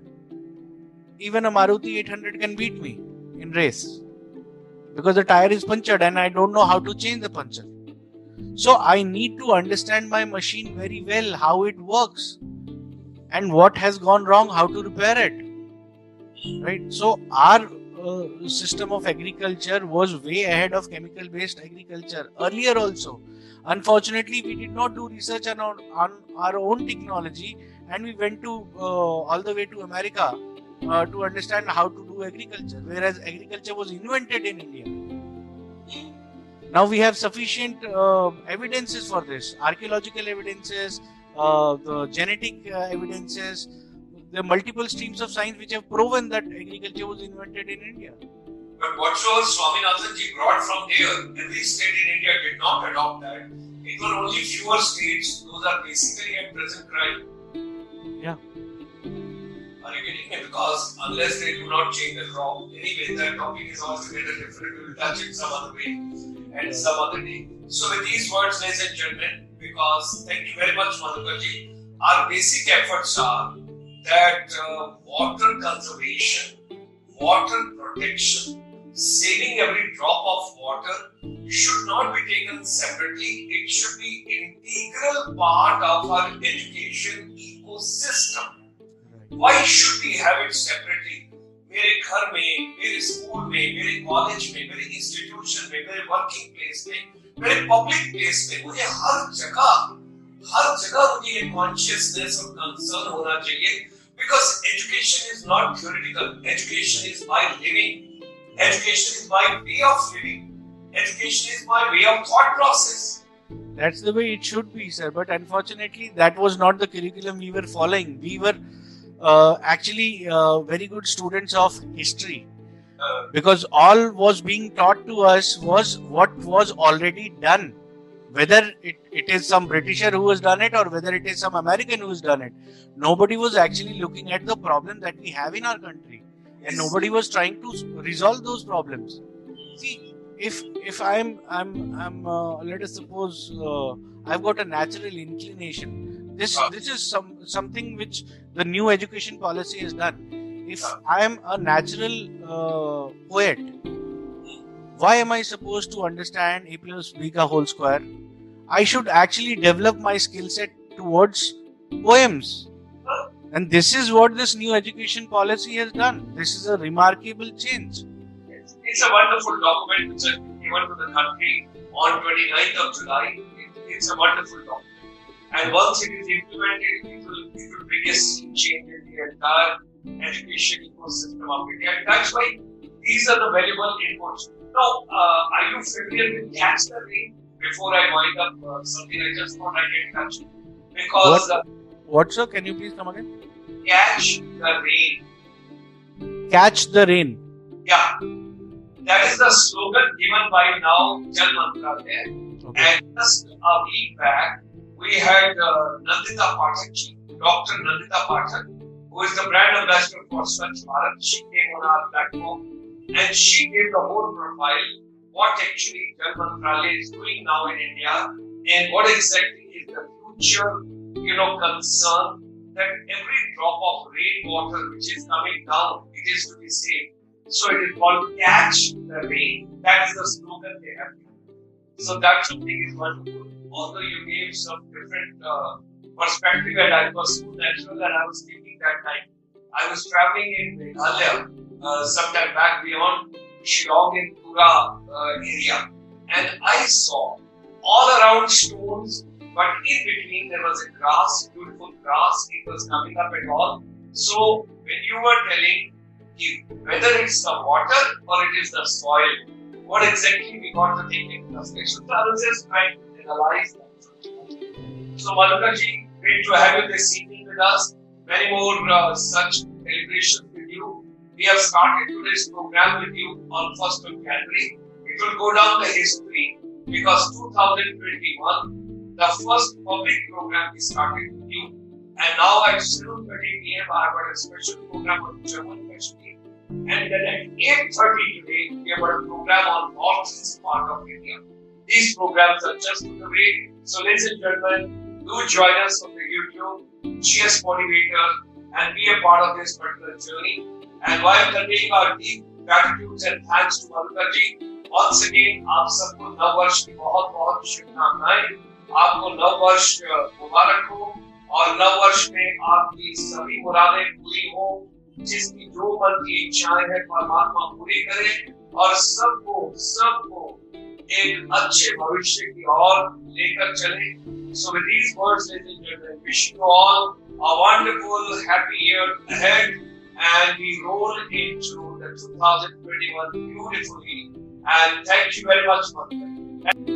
even a Maruti 800 can beat me in race because the tire is punctured and I don't know how to change the puncture. So I need to understand my machine very well, how it works, and what has gone wrong, how to repair it. Right. So our uh, system of agriculture was way ahead of chemical based agriculture earlier also. Unfortunately, we did not do research on our, on our own technology and we went to uh, all the way to America uh, to understand how to do agriculture, whereas agriculture was invented in India. Now we have sufficient uh, evidences for this archaeological evidences, uh, the genetic uh, evidences, the multiple streams of science which have proven that agriculture was invented in India. But what Swaminathan ji brought from there, every state in India did not adopt that. It were only fewer states. Those are basically at present crime. Because unless they do not change the crop, anyway, that topic is altogether different. We will touch it some other way and some other day. So, with these words, ladies and gentlemen, because thank you very much, Madhukarji, our basic efforts are that uh, water conservation, water protection, saving every drop of water should not be taken separately. It should be integral part of our education ecosystem. Why should we have it separately? मेरे घर में मेरे school में मेरे college में मेरे institution में मेरे वर्किंग प्लेस में मेरे पब्लिक प्लेस में मुझे हर जगह हर जगह मुझे ये कॉन्शियसनेस और कंसर्न होना चाहिए because education is not theoretical education is by living education is by way of living education is by way of thought process That's the way it should be, sir. But unfortunately, that was not the curriculum we were following. We were uh, actually uh, very good students of history because all was being taught to us was what was already done. Whether it, it is some Britisher who has done it or whether it is some American who has done it, nobody was actually looking at the problem that we have in our country, and nobody was trying to resolve those problems. See, if if I'm I'm I'm uh, let us suppose uh, I've got a natural inclination. This this is some something which the new education policy is done. If I am a natural uh, poet, why am I supposed to understand A plus B ka whole square? I should actually develop my skill set towards poems. And this is what this new education policy has done. This is a remarkable change. It's, it's a wonderful document which been given to the country on 29th of July. It, it's a wonderful document. And once it is implemented, it will, will bring a change in the entire education ecosystem of India. And that's why these are the valuable inputs. Now, uh, are you familiar with Catch the Rain? Before I wind up, uh, something I just thought I get touch. Because uh, What, sir? Can you please come again? Catch the Rain Catch the rain. Yeah, that is the slogan given by now Jal Mantralaya. Okay. And just a week back, we had uh, Nandita Pathak Dr. Nandita Pathak, who is the brand ambassador for Swachh Bharat. She came on our platform and she gave the whole profile what actually Jal Mantralaya is doing now in India and what exactly is the future, you know, concern that every drop of rainwater which is coming down, it is to be saved. So it is called catch the rain. That is the slogan they have. So that something is wonderful. Although you gave some different uh, perspective and I was so natural and I was thinking that night. I was traveling in Meghalaya uh, sometime back beyond Shillong in Pura uh, area and I saw all around stones but in between there was a grass, beautiful grass, it was coming up at all. So when you were telling whether it's the water or it is the soil, what exactly we got to take into consideration. So I was just trying to analyze that. So Madhukarji, great to have you this evening with us. Many more uh, such celebrations with you. We have started today's program with you on 1st of January. it will go down the history because 2021, the first public program is started with you. And now at 7.30 p.m. I have got a special program on Jammu Kashmir. And then at 8.30 today, we have got a program on northeast part of India. These programs are just on the way. So ladies and gentlemen, do join us on the YouTube, GS Motivator, and be a part of this particular journey. And while conveying our deep gratitude and thanks to Madhukar ji, once again आप सबको नव वर्ष की बहुत बहुत शुभकामनाएं आपको नव वर्ष मुबारक हो और नव वर्ष में आपकी सभी मुरादें पूरी हो जिसकी जो मन की इच्छाएं हैं परमात्मा पूरी करे और सबको सबको एक अच्छे भविष्य की ओर लेकर चले so with these words ladies and gentlemen wish you all a wonderful happy year ahead and we roll into the 2021 beautifully and thank you very much for that.